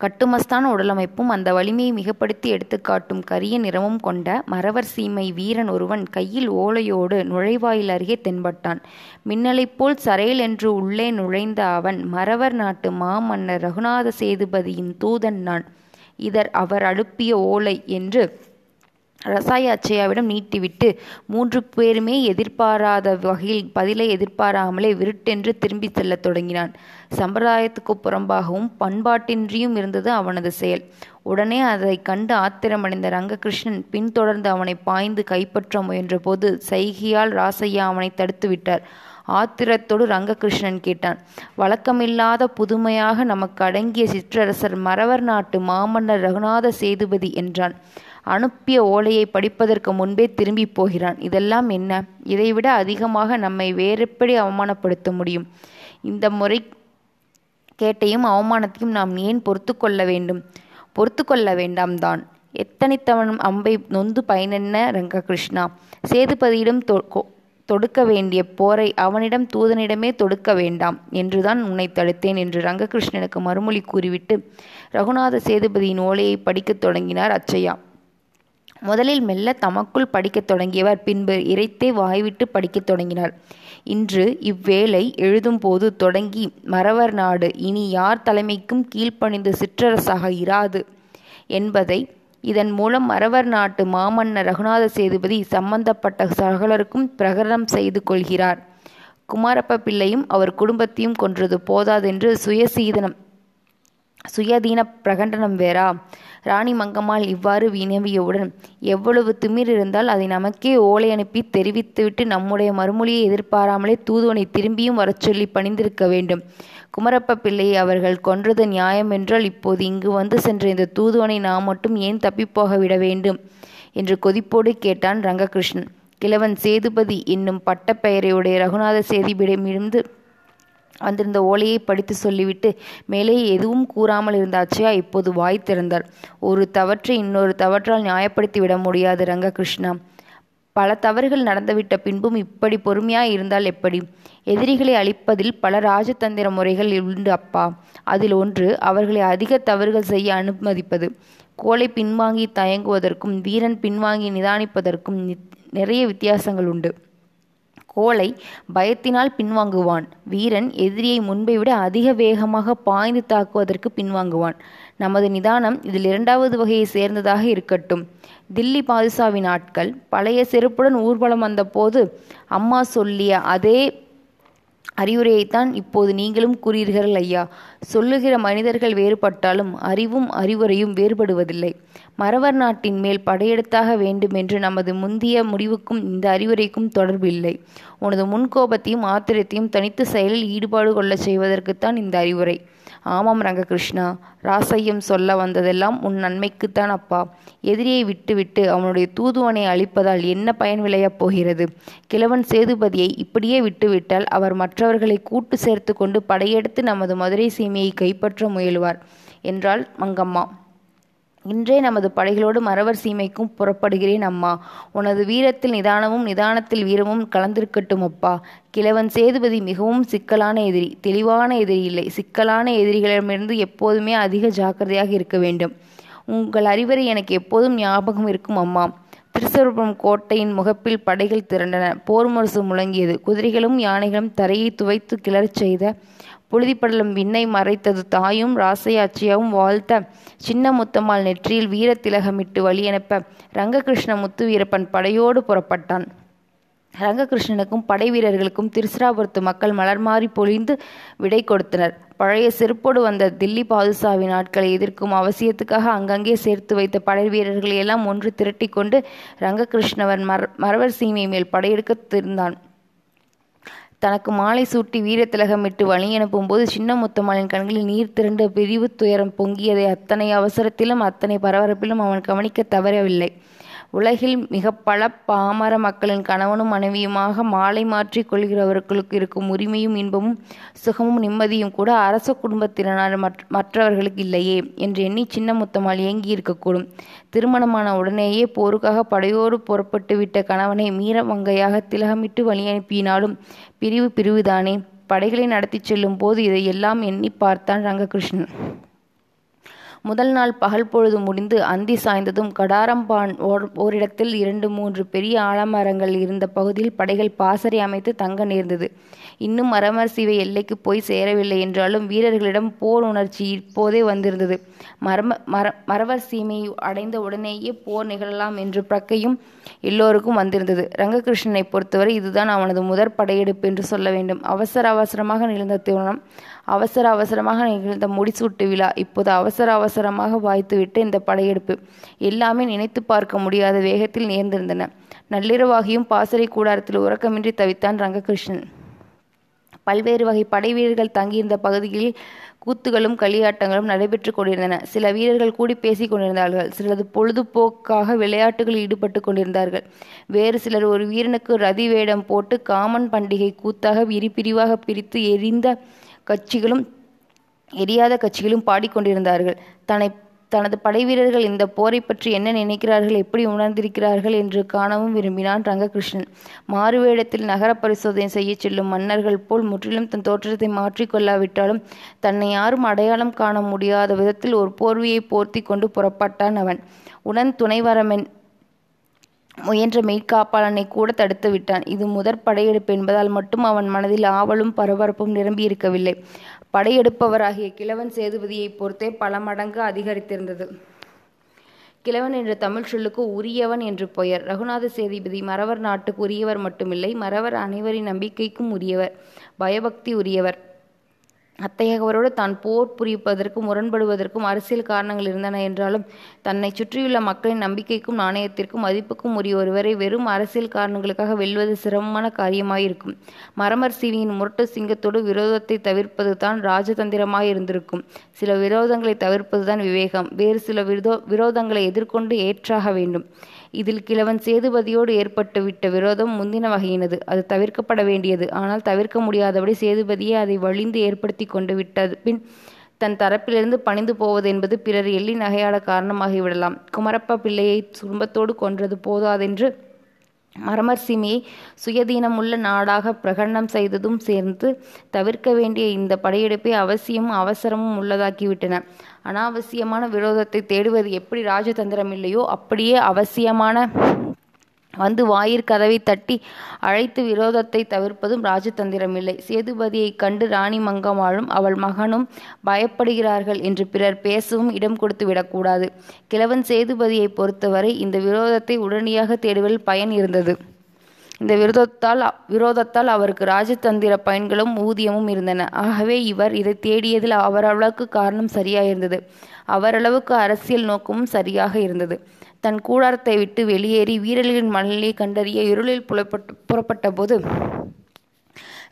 கட்டுமஸ்தான உடலமைப்பும் அந்த வலிமையை மிகப்படுத்தி எடுத்துக்காட்டும் கரிய நிறமும் கொண்ட மறவர் சீமை வீரன் ஒருவன் கையில் ஓலையோடு நுழைவாயில் அருகே தென்பட்டான். மின்னலைப் போல் சரையல் என்று உள்ளே நுழைந்த அவன் மறவர் நாட்டு மாமன்னர் ரகுநாத சேதுபதியின் தூதன் நான். இதர் அவர் அனுப்பிய ஓலை என்று ரசாய அச்சையாவிடம் நீட்டிவிட்டு மூன்று பேருமே எதிர்பாராத வகையில் பதிலை எதிர்பாராமலே விருட்டென்று திரும்பி செல்லத் தொடங்கினான். சம்பிரதாயத்துக்கு புறம்பாகவும் பண்பாட்டின்றியும் இருந்தது அவனது செயல். உடனே அதை கண்டு ஆத்திரமடைந்த ரங்ககிருஷ்ணன் பின்தொடர்ந்து அவனை பாய்ந்து கைப்பற்ற முயன்றபோது சைகியால் ராசையா அவனை தடுத்துவிட்டார் ஆத்திரத்தோடு ரங்ககிருஷ்ணன் கேட்டான் வழக்கமில்லாத புதுமையாக நமக்கு அடங்கிய சிற்றரசர் மறவர் நாட்டு மாமன்னர் ரகுநாத சேதுபதி என்றான். அனுப்பிய ஓலையை படிப்பதற்கு முன்பே திரும்பி போகிறான். இதெல்லாம் என்ன? இதைவிட அதிகமாக நம்மை வேறெப்படி அவமானப்படுத்த முடியும்? இந்த முறை கேட்டையும் அவமானத்தையும் நாம் ஏன் பொறுத்து கொள்ள வேண்டும்? பொறுத்து கொள்ள வேண்டாம் தான். எத்தனைத்தவன் அம்பை நொந்து பயனென்ன ரங்ககிருஷ்ணா? சேதுபதியிடம் தொடுக்க வேண்டிய போரை அவனிடம் தூதனிடமே தொடுக்க வேண்டாம் என்றுதான் உன்னை தடுத்தேன் என்று ரங்ககிருஷ்ணனுக்கு மறுமொழி கூறிவிட்டு ரகுநாத சேதுபதியின் ஓலையை படிக்கத் தொடங்கினார் அச்சையா. முதலில் மெல்ல தமக்குள் படிக்கத் தொடங்கியவர் பின்பு இறைத்தே வாய்விட்டு படிக்கத் தொடங்கினார். இன்று இவ்வேளை எழுதும்போது தொடங்கி மறவர் நாடு இனி யார் தலைமைக்கும் கீழ்ப்பணிந்து சிற்றரசாக இராது என்பதை இதன் மூலம் மறவர் நாட்டு மாமன்னர் ரகுநாத சேதுபதி சம்பந்தப்பட்ட சகலருக்கும் பிரகடனம் செய்து கொள்கிறார். குமாரப்ப பிள்ளையும் அவர் குடும்பத்தையும் கொன்றது போதாதென்று சுயசீதனம் சுயாதீன பிரகடனம் வேறா? ராணி மங்கம்மாள் இவ்வாறு வினவியவுடன் எவ்வளவு திமிர் இருந்தால் அதை நமக்கே ஓலை அனுப்பி தெரிவித்துவிட்டு நம்முடைய மறுமொழியை எதிர்பாராமலே தூதுவனை திரும்பியும் வரச் சொல்லி பணிந்திருக்க வேண்டும். குமரப்ப பிள்ளையை அவர்கள் கொன்றது நியாயம் என்றால் இப்போது இங்கு வந்து சென்ற இந்த தூதுவனை நாம் மட்டும் ஏன் தப்பிப்போக விட வேண்டும்? என்று கொதிப்போடு கேட்டான் ரங்ககிருஷ்ணன். கிழவன் சேதுபதி என்னும் பட்டப்பெயரையுடைய ரகுநாத சேதிபிடமிருந்து வந்திருந்த ஓலையை படித்து சொல்லிவிட்டு மேலே எதுவும் கூறாமல் இருந்தாச்சையா இப்போது வாய் திறந்தார். ஒரு தவற்றை இன்னொரு தவற்றால் நியாயப்படுத்தி விட முடியாது ரங்ககிருஷ்ணா. பல தவறுகள் நடந்துவிட்ட பின்பும் இப்படி பொறுமையாக இருந்தால் எப்படி? எதிரிகளை அழிப்பதில் பல ராஜதந்திர முறைகள் உண்டு அப்பா. அதில் ஒன்று அவர்களை அதிக தவறுகள் செய்ய அனுமதிப்பது. கோலை பின்வாங்கி தயங்குவதற்கும் வீரன் பின்வாங்கி நிதானிப்பதற்கும் நிறைய வித்தியாசங்கள் உண்டு. கோலை பயத்தினால் பின்வாங்குவான். வீரன் எதிரியை முன்பை விட அதிக வேகமாக பாய்ந்து தாக்குவதற்கு பின்வாங்குவான். நமது நிதானம் இதில் இரண்டாவது வகையை சேர்ந்ததாக இருக்கட்டும். தில்லி பாதுஷாவின் ஆட்கள் பழைய செருப்புடன் ஊர்வலம் வந்தபோது அம்மா சொல்லிய அதே அறிவுரையைத்தான் இப்போது நீங்களும் கூறீர்கள் ஐயா. சொல்லுகிற மனிதர்கள் வேறுபட்டாலும் அறிவும் அறிவுரையும் வேறுபடுவதில்லை. மறவர் நாட்டின் மேல் படையெடுத்தாக வேண்டுமென்று நமது முந்திய முடிவுக்கும் இந்த அறிவுரைக்கும் தொடர்பு இல்லை. உனது முன்கோபத்தையும் ஆத்திரத்தையும் தனித்து செயலில் ஈடுபாடு கொள்ளச் செய்வதற்குத்தான் இந்த அறிவுரை. ஆமாம் ரங்ககிருஷ்ணா ராசையம் சொல்ல வந்ததெல்லாம் உன் நன்மைக்குத்தான் அப்பா. எதிரியை விட்டுவிட்டு அவனுடைய தூதுவனை அழிப்பதால் என்ன பயன் விளையப் போகிறது? கிழவன் சேதுபதியை இப்படியே விட்டுவிட்டால் அவர் மற்றவர்களை கூட்டு சேர்த்து கொண்டு படையெடுத்து நமது மதுரை சீமையை கைப்பற்ற முயலுவார் என்றாள் மங்கம்மா. இன்றே நமது படைகளோடு மறவர் சீமைக்கும் புறப்படுகிறேன் அம்மா. உனது வீரத்தில் நிதானமும் நிதானத்தில் வீரமும் கலந்திருக்கட்டும் அப்பா. கிழவன் சேதுபதி மிகவும் சிக்கலான எதிரி தெளிவான எதிரி இல்லை. சிக்கலான எதிரிகளிடமிருந்து எப்போதுமே அதிக ஜாக்கிரதையாக இருக்க வேண்டும். உங்கள் அறிவுரை எனக்கு எப்போதும் ஞாபகம் இருக்கும் அம்மா. திருச்சொருபுரம் கோட்டையின் முகப்பில் படைகள் திரண்டன. போர் முரசு முழங்கியது. குதிரைகளும் யானைகளும் தரையை துவைத்து கிளறச் செய்த புழுதிப்படலம் விண்ணை மறைத்தது தாயும் ராசையாச்சியாவும் வாழ்த்த சின்ன முத்தம்மாள் நெற்றியில் வீரத்திலகமிட்டு வழியனுப்ப ரங்ககிருஷ்ண முத்து வீரப்பன் படையோடு புறப்பட்டான். ரங்ககிருஷ்ணனுக்கும் படை வீரர்களுக்கும் திருச்சிராபுரத்து மக்கள் மலர் மாறி பொழிந்து விடை கொடுத்தனர். பழைய செருப்போடு வந்த தில்லி பாதுஷாவின் ஆட்களை எதிர்க்கும் அவசியத்துக்காக அங்கங்கே சேர்த்து வைத்த படை வீரர்களை எல்லாம் ஒன்று திரட்டி கொண்டு ரங்ககிருஷ்ணவன் மர மரவர் சீமை மேல் படையெடுக்க திருந்தான். தனக்கு மாலை சூட்டி வீரத்திலகமிட்டு வழி அனுப்பும்போது சின்ன முத்தம்மாளின் கண்களில் நீர் திரண்ட பிரிவு துயரம் பொங்கியதை அத்தனை அவசரத்திலும் அத்தனை பரபரப்பிலும் அவன் கவனிக்க தவறவில்லை. உலகில் மிக பல பாமர மக்களின் கணவனும் மனைவியுமாக மாலை மாற்றிக் கொள்கிறவர்களுக்கு இருக்கும் உரிமையும் இன்பமும் சுகமும் நிம்மதியும் கூட அரச குடும்பத்தினர் மற்றவர்களுக்கு இல்லையே என்று எண்ணி சின்ன முத்தம்மாள் ஏங்கி இருக்கக்கூடும் திருமணமான உடனேயே போருக்காக படையோடு புறப்பட்டு விட்ட கணவனை மீரமங்கையாக திலகமிட்டு வழி அனுப்பினாலும் பிரிவு பிரிவுதானே. படைகளை நடத்தி செல்லும் போது இதையெல்லாம் எண்ணி பார்த்தான் ரங்ககிருஷ்ணன். முதல் நாள் பகல் பொழுது முடிந்து அந்தி சாய்ந்ததும் கடாரம்பான் ஓர் ஓரிடத்தில் இரண்டு மூன்று பெரிய ஆலமரங்கள் இருந்த பகுதியில் படைகள் பாசறை அமைத்து தங்க நேர்ந்தது. இன்னும் மரமர் சீவை எல்லைக்கு போய் சேரவில்லை என்றாலும் வீரர்களிடம் போர் உணர்ச்சி இப்போதே வந்திருந்தது. மரம மர மரவர் சீமையை அடைந்த உடனேயே போர் நிகழலாம் என்ற பிரக்கையும் எல்லோருக்கும் வந்திருந்தது. ரங்ககிருஷ்ணனை பொறுத்தவரை இதுதான் அவனது முதற் படையெடுப்பு என்று சொல்ல வேண்டும். அவசர அவசரமாக நிகழ்ந்த திருமணம் அவசர அவசரமாக நிகழ்ந்த முடிசூட்டு விழா இப்போது அவசர அவசரமாக வாய்த்துவிட்டு இந்த படையெடுப்பு எல்லாமே நினைத்து பார்க்க முடியாத வேகத்தில் நேர்ந்திருந்தன. நள்ளிரவாகியும் பாசறை கூடாரத்தில் உறக்கமின்றி தவித்தான் ரங்ககிருஷ்ணன். பல்வேறு வகை படை வீரர்கள் தங்கியிருந்த பகுதிகளில் கூத்துகளும் களியாட்டங்களும் நடைபெற்று கொண்டிருந்தன. சில வீரர்கள் கூடி பேசிக் கொண்டிருந்தார்கள். சிலது பொழுதுபோக்காக விளையாட்டுகளில் ஈடுபட்டு கொண்டிருந்தார்கள். வேறு சிலர் ஒரு வீரனுக்கு ரதி வேடம் போட்டு காமன் பண்டிகை கூத்தாக இரு பிரிவாக பிரித்து எரிந்த கட்சிகளும் எரியாத கட்சிகளும் பாடிக்கொண்டிருந்தார்கள் தன்னை தனது படைவீரர்கள் இந்த போரை பற்றி என்ன நினைக்கிறார்கள் எப்படி உணர்ந்திருக்கிறார்கள் என்று காணவும் விரும்பினான் ரங்ககிருஷ்ணன். மாறுவேடத்தில் நகர பரிசோதனை செய்ய செல்லும் மன்னர்கள் போல் முற்றிலும் தன் தோற்றத்தை மாற்றிக்கொள்ளாவிட்டாலும் தன்னை யாரும் அடையாளம் காண முடியாத விதத்தில் ஒரு போர்வையை போர்த்தி கொண்டு புறப்பட்டான் அவன். உடன் துணைவரமென் முயன்ற மெய்காப்பாளனை கூட தடுத்து விட்டான். இது முதற் படையெடுப்பு என்பதால் மட்டும் அவன் மனதில் ஆவலும் பரபரப்பும் நிரம்பியிருக்கவில்லை. படையெடுப்பவராகிய கிழவன் சேதுபதியை பொறுத்தே பல மடங்கு அதிகரித்திருந்தது. கிழவன் என்ற தமிழ் சொல்லுக்கு உரியவன் என்று பெயர். ரகுநாத சேதுபதி மறவர் நாட்டுக்கு உரியவர் மட்டுமில்லை மறவர் அனைவரின் நம்பிக்கைக்கும் உரியவர் பயபக்தி உரியவர். அத்தகையவரோடு தான் போர் புரிப்பதற்கும் முரண்படுவதற்கும் அரசியல் காரணங்கள் இருந்தன என்றாலும் தன்னை சுற்றியுள்ள மக்களின் நம்பிக்கைக்கும் நாணயத்திற்கும் மதிப்புக்கும் உரிய ஒருவரை வெறும் அரசியல் காரணங்களுக்காக வெல்வது சிரமமான காரியமாயிருக்கும். மரமர் சீவியின் முரட்டு சிங்கத்தோடு விரோதத்தை தவிர்ப்பது தான் ராஜதந்திரமாய் இருந்திருக்கும். சில விரோதங்களை தவிர்ப்பது தான் விவேகம். வேறு சில விரோ விரோதங்களை எதிர்கொண்டு ஏற்றாக வேண்டும். இதில் கிழவன் சேதுபதியோடு ஏற்பட்டுவிட்ட விரோதம் முந்தின வகையினது. அது தவிர்க்கப்பட வேண்டியது. ஆனால் தவிர்க்க முடியாதபடி சேதுபதியே அதை வழிந்து ஏற்படுத்தி கொண்டு விட்டது. பின் தன் தரப்பிலிருந்து பணிந்து போவது என்பது பிறர் எள்ளி நகையாட காரணமாகிவிடலாம். குமரப்ப பிள்ளையை குடும்பத்தோடு கொன்றது போதாதென்று அரமர்சிமையை சுயதீனமுள்ள நாடாக பிரகடனம் செய்ததும் சேர்ந்து தவிர்க்க வேண்டிய இந்த படையெடுப்பை அவசியமும் அவசரமும் உள்ளதாக்கிவிட்டன. அனாவசியமான விரோதத்தை தேடுவது எப்படி ராஜதந்திரம் இல்லையோ அப்படியே அவசியமான வந்து வாயிற் கதவை தட்டி அழைத்து விரோதத்தை தவிர்ப்பதும் ராஜதந்திரமில்லை. சேதுபதியைக் கண்டு ராணி மங்கம்மாளும் அவள் மகனும் பயப்படுகிறார்கள் என்று பிறர் பேசவும் இடம் கொடுத்து விடக்கூடாது. கிழவன் சேதுபதியை பொறுத்தவரை இந்த விரோதத்தை உடனடியாக தேடுவதில் பயன் இருந்தது. இந்த விரோதத்தால் விரோதத்தால் அவருக்கு ராஜதந்திர பயன்களும் ஊதியமும் இருந்தன. ஆகவே இவர் இதை தேடியதில் அவரளவுக்கு காரணம் சரியாயிருந்தது. அவரளவுக்கு அரசியல் நோக்கமும் சரியாக இருந்தது. தன் கூடாரத்தை விட்டு வெளியேறி வீரர்களின் மணலை கண்டறிய இருளில் புலப்பட்டு புறப்பட்ட போது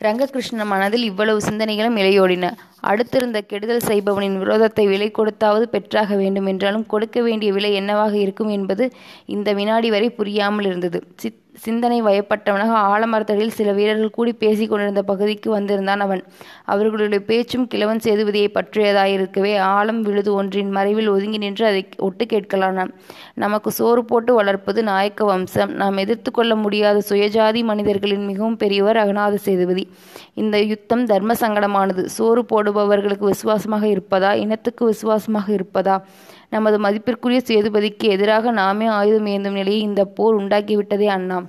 ரங்ககிருஷ்ணன் மனதில் இவ்வளவு சிந்தனைகளும் இலையோடின. அடுத்திருந்த கெடுதல் செய்பவனின் விரோதத்தை விலை கொடுத்தாவது பெற்றாக வேண்டும் என்றாலும் கொடுக்க வேண்டிய விலை என்னவாக இருக்கும் என்பது இந்த வினாடி வரை புரியாமல் இருந்தது. சித் சிந்தனை வயப்பட்டவனாக ஆலமரத்தடியில் சில வீரர்கள் கூடி பேசிக் கொண்டிருந்த பகுதிக்கு வந்திருந்தான் அவன். அவர்களுடைய பேச்சும் கிழவன் சேதுபதியை பற்றியதாயிருக்கவே ஆழம் விழுது ஒன்றின் மறைவில் ஒதுங்கி நின்று அதை ஒட்டு கேட்கலானான் நமக்கு சோறு போட்டு வளர்ப்பது நாயக்க வம்சம். நாம் எதிர்த்து கொள்ள முடியாத சுயஜாதி மனிதர்களின் மிகவும் பெரியவர் அகநாத சேதுபதி. இந்த யுத்தம் தர்ம சங்கடமானது. சோறு போடுபவர்களுக்கு விசுவாசமாக இருப்பதா? இனத்துக்கு விசுவாசமாக இருப்பதா? நமது மதிப்பிற்குரிய சேதுபதிக்கு எதிராக நாமே ஆயுதம் ஏந்தும் நிலையை இந்த போர் உண்டாக்கிவிட்டதே அண்ணாம்.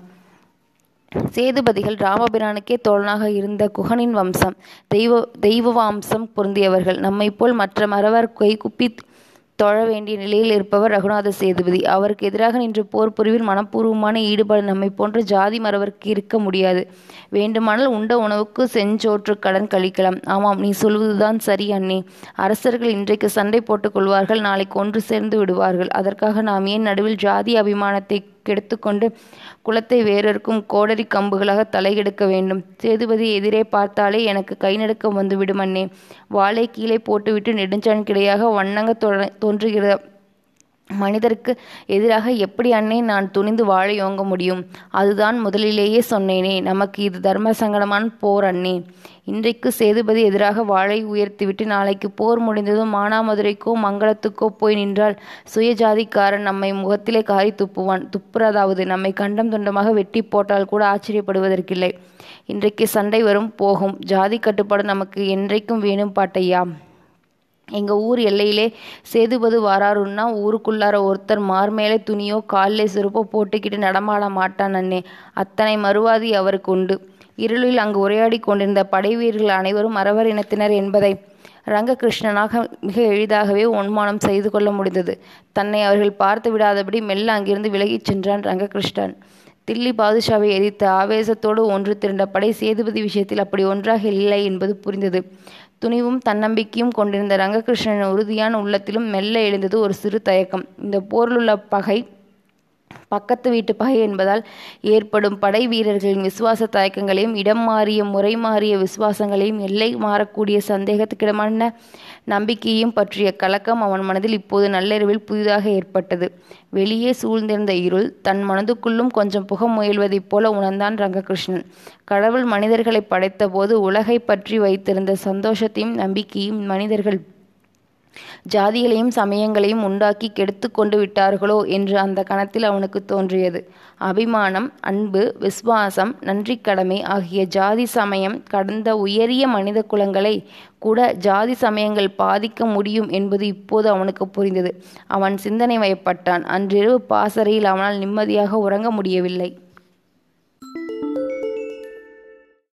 சேதுபதிகள் ராமபிரானுக்கே தோழனாக இருந்த குகனின் வம்சம் தெய்வ தெய்வ வம்சம் பொருந்தியவர்கள். நம்மை போல் மற்ற மறவர் கைகுப்பி தொழ வேண்டிய நிலையில் இருப்பவர் ரகுநாத சேதுபதி. அவருக்கு எதிராக நின்று போர் புரிவில் மனப்பூர்வமான ஈடுபாடு நம்மை போன்ற ஜாதி மறவருக்கு இருக்க முடியாது. வேண்டுமானால் உண்ட உணவுக்கு செஞ்சோற்று கடன் கழிக்கலாம். ஆமாம் நீ சொல்வதுதான் சரி அண்ணே. அரசர்கள் இன்றைக்கு சண்டை போட்டுக் கொள்வார்கள் நாளைக்கு ஒன்று சேர்ந்து விடுவார்கள். அதற்காக நாம் ஏன் நடுவில் ஜாதி அபிமானத்தை எடுத்துக்கொண்டு குளத்தை வேறொருக்கும் கோடரி கம்புகளாக தலையெடுக்க வேண்டும். சேதுபதி எதிரே பார்த்தாலே எனக்கு கை நடுக்கம் வந்துவிடும் அண்ணே. வாளை கீழே போட்டுவிட்டு நெடுஞ்சான் கிடையாக வண்ணங்க தோன்றுகிற மனிதருக்கு எதிராக எப்படி அண்ணே நான் துணிந்து வாழ யோங்க முடியும்? அதுதான் முதலிலேயே சொன்னேனே நமக்கு இது தர்ம சங்கடமான போர் அண்ணே. இன்றைக்கு சேதுபதி எதிராக வாழை உயர்த்திவிட்டு நாளைக்கு போர் முடிந்ததும் மானாமதுரைக்கோ மங்களத்துக்கோ போய் நின்றால் சுயஜாதிக்காரன் நம்மை முகத்திலே காரி துப்புவான். துப்புறதாவது நம்மை கண்டம் துண்டமாக வெட்டி போட்டால் கூட ஆச்சரியப்படுவதற்கில்லை. இன்றைக்கு சண்டை வரும் போகும். ஜாதி கட்டுப்பாடு நமக்கு என்றைக்கும் வேணும் பாட்டையாம் எங்க ஊர் எல்லையிலே சேதுபது வாராருன்னா ஊருக்குள்ளார ஒருத்தர் மார்மேலே துணியோ காலிலே செருப்போ போட்டுக்கிட்டு நடமாட மாட்டான் அண்ணே. அத்தனை மறுவாதி அவருக்கு உண்டு. இருளில் அங்கு உரையாடி கொண்டிருந்த படை வீரர்கள் அனைவரும் மறவர் இனத்தினர் என்பதை ரங்ககிருஷ்ணனாக மிக எளிதாகவே உன்மானம் செய்து கொள்ள முடிந்தது. தன்னை அவர்கள் பார்த்து விடாதபடி மெல்ல அங்கிருந்து விலகிச் சென்றான் ரங்ககிருஷ்ணன். தில்லி பாதுஷாவை எரித்து ஆவேசத்தோடு ஒன்று திரண்ட படை சேதுபதி விஷயத்தில் அப்படி ஒன்றாக இல்லை என்பது புரிந்தது. துணிவும் தன்னம்பிக்கையும் கொண்டிருந்த ரங்ககிருஷ்ணன் உறுதியான உள்ளத்திலும் மெல்ல எழுந்தது ஒரு சிறு தயக்கம். இந்த போரிலுள்ள பகை பக்கத்து வீட்டு பகை என்பதால் ஏற்படும் படை வீரர்களின் விசுவாச தயக்கங்களையும் இடம் மாறிய முறை மாறிய விசுவாசங்களையும் எல்லை மாறக்கூடிய சந்தேகத்துக்கிடமான நம்பிக்கையும் பற்றிய கலக்கம் அவன் மனதில் இப்போது நள்ளிரவில் புதிதாக ஏற்பட்டது. வெளியே சூழ்ந்திருந்த இருள் தன் மனதுக்குள்ளும் கொஞ்சம் புக முயல்வதைப் போல உணர்ந்தான் ரங்ககிருஷ்ணன். கடவுள் மனிதர்களை படைத்தபோது உலகை பற்றி வைத்திருந்த சந்தோஷத்தையும் நம்பிக்கையும் மனிதர்கள் ஜாதிகளையும் சமயங்களையும் உண்டாக்கி கெடுத்து கொண்டு விட்டார்களோ என்று அந்த கணத்தில் அவனுக்கு தோன்றியது. அபிமானம் அன்பு விசுவாசம் நன்றிக்கடமை ஆகிய ஜாதி சமயம் கடந்த உயரிய மனித குலங்களை கூட ஜாதி சமயங்கள் பாதிக்க முடியும் என்பது இப்போது அவனுக்கு புரிந்தது. அவன் சிந்தனை வயப்பட்டான். அன்றிரவு பாசறையில் அவனால் நிம்மதியாக உறங்க முடியவில்லை.